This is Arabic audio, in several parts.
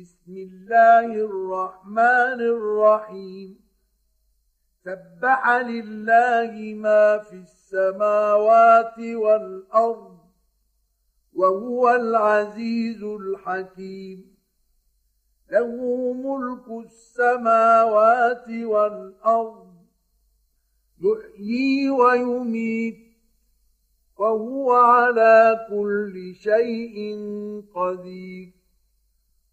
بسم الله الرحمن الرحيم. سبح لله ما في السماوات والأرض وهو العزيز الحكيم. له ملك السماوات والأرض يحيي ويميت وهو على كل شيء قدير.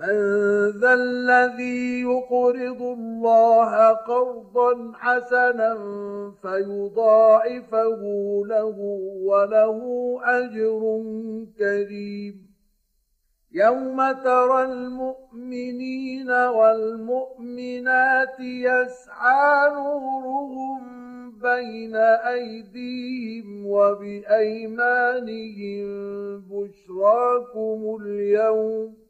من ذا الذي يقرض الله قرضا حسنا فيضاعفه له وله أجر كريم. يوم ترى المؤمنين والمؤمنات يسعى نورهم بين أيديهم وبأيمانهم بشراكم اليوم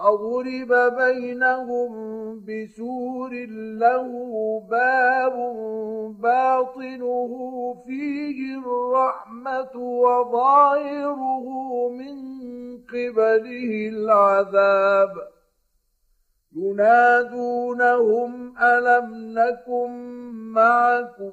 فضرب بينهم بسور له باب باطنه فيه الرحمة وظاهره من قبله العذاب. ينادونهم ألم نكن معكم؟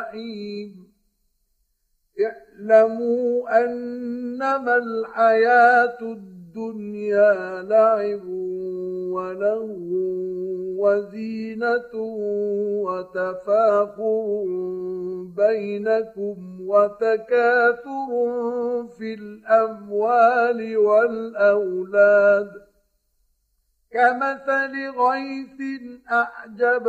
الجحيم اعلموا أنما الحياة الدنيا لعب ولهو وزينة وتفاخر بينكم وتكاثر في الأموال والأولاد. كمثل غيث أعجب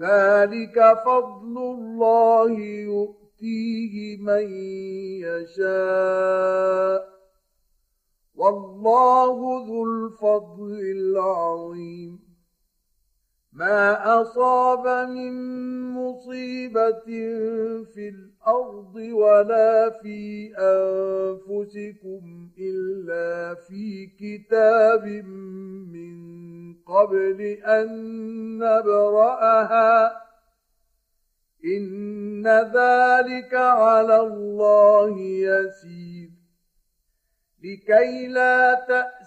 ذلك فضل الله يؤتيه من يشاء. والله ذو الفضل العظيم. ما أصاب من مصيبة في الأرض ولا في أنفسكم إلا في كتاب من قبل أن نبرأها. إن ذلك على الله يسير. لكي لا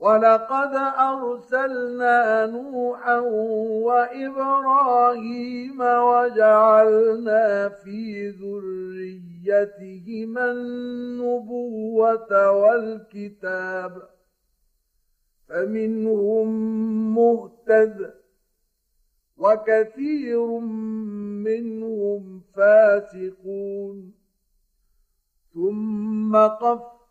ولقد أرسلنا نوحا وإبراهيم وجعلنا في ذريتهما النبوة والكتاب فمنهم مهتد وكثير منهم فاسقون ثم قف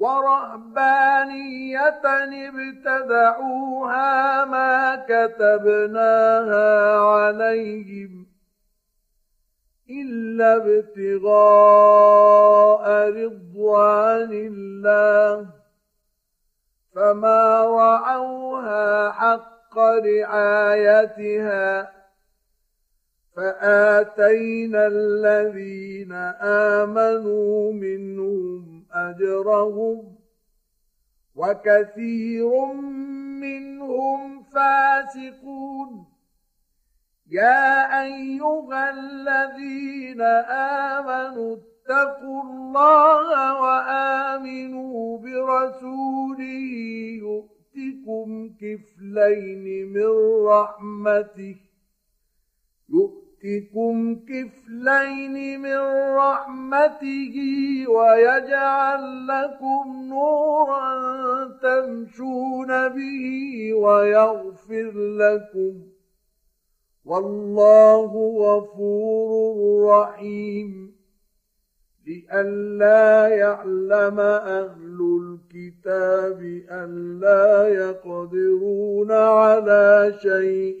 ورهبانية ابتدعوها ما كتبناها عليهم إلا ابتغاء رضوان الله فما رعوها حق رعايتها فآتينا الذين آمنوا منهم أجرهم وكثير منهم فاسقون. يا أيها الذين آمنوا اتقوا الله وآمنوا برسوله يؤتكم كفلين من رحمته يؤتكم كفلين من رحمته ويجعل لكم نورا تمشون به ويغفر لكم والله غفور رحيم لئلا يعلم أهل الكتاب أن لا يقدرون على شيء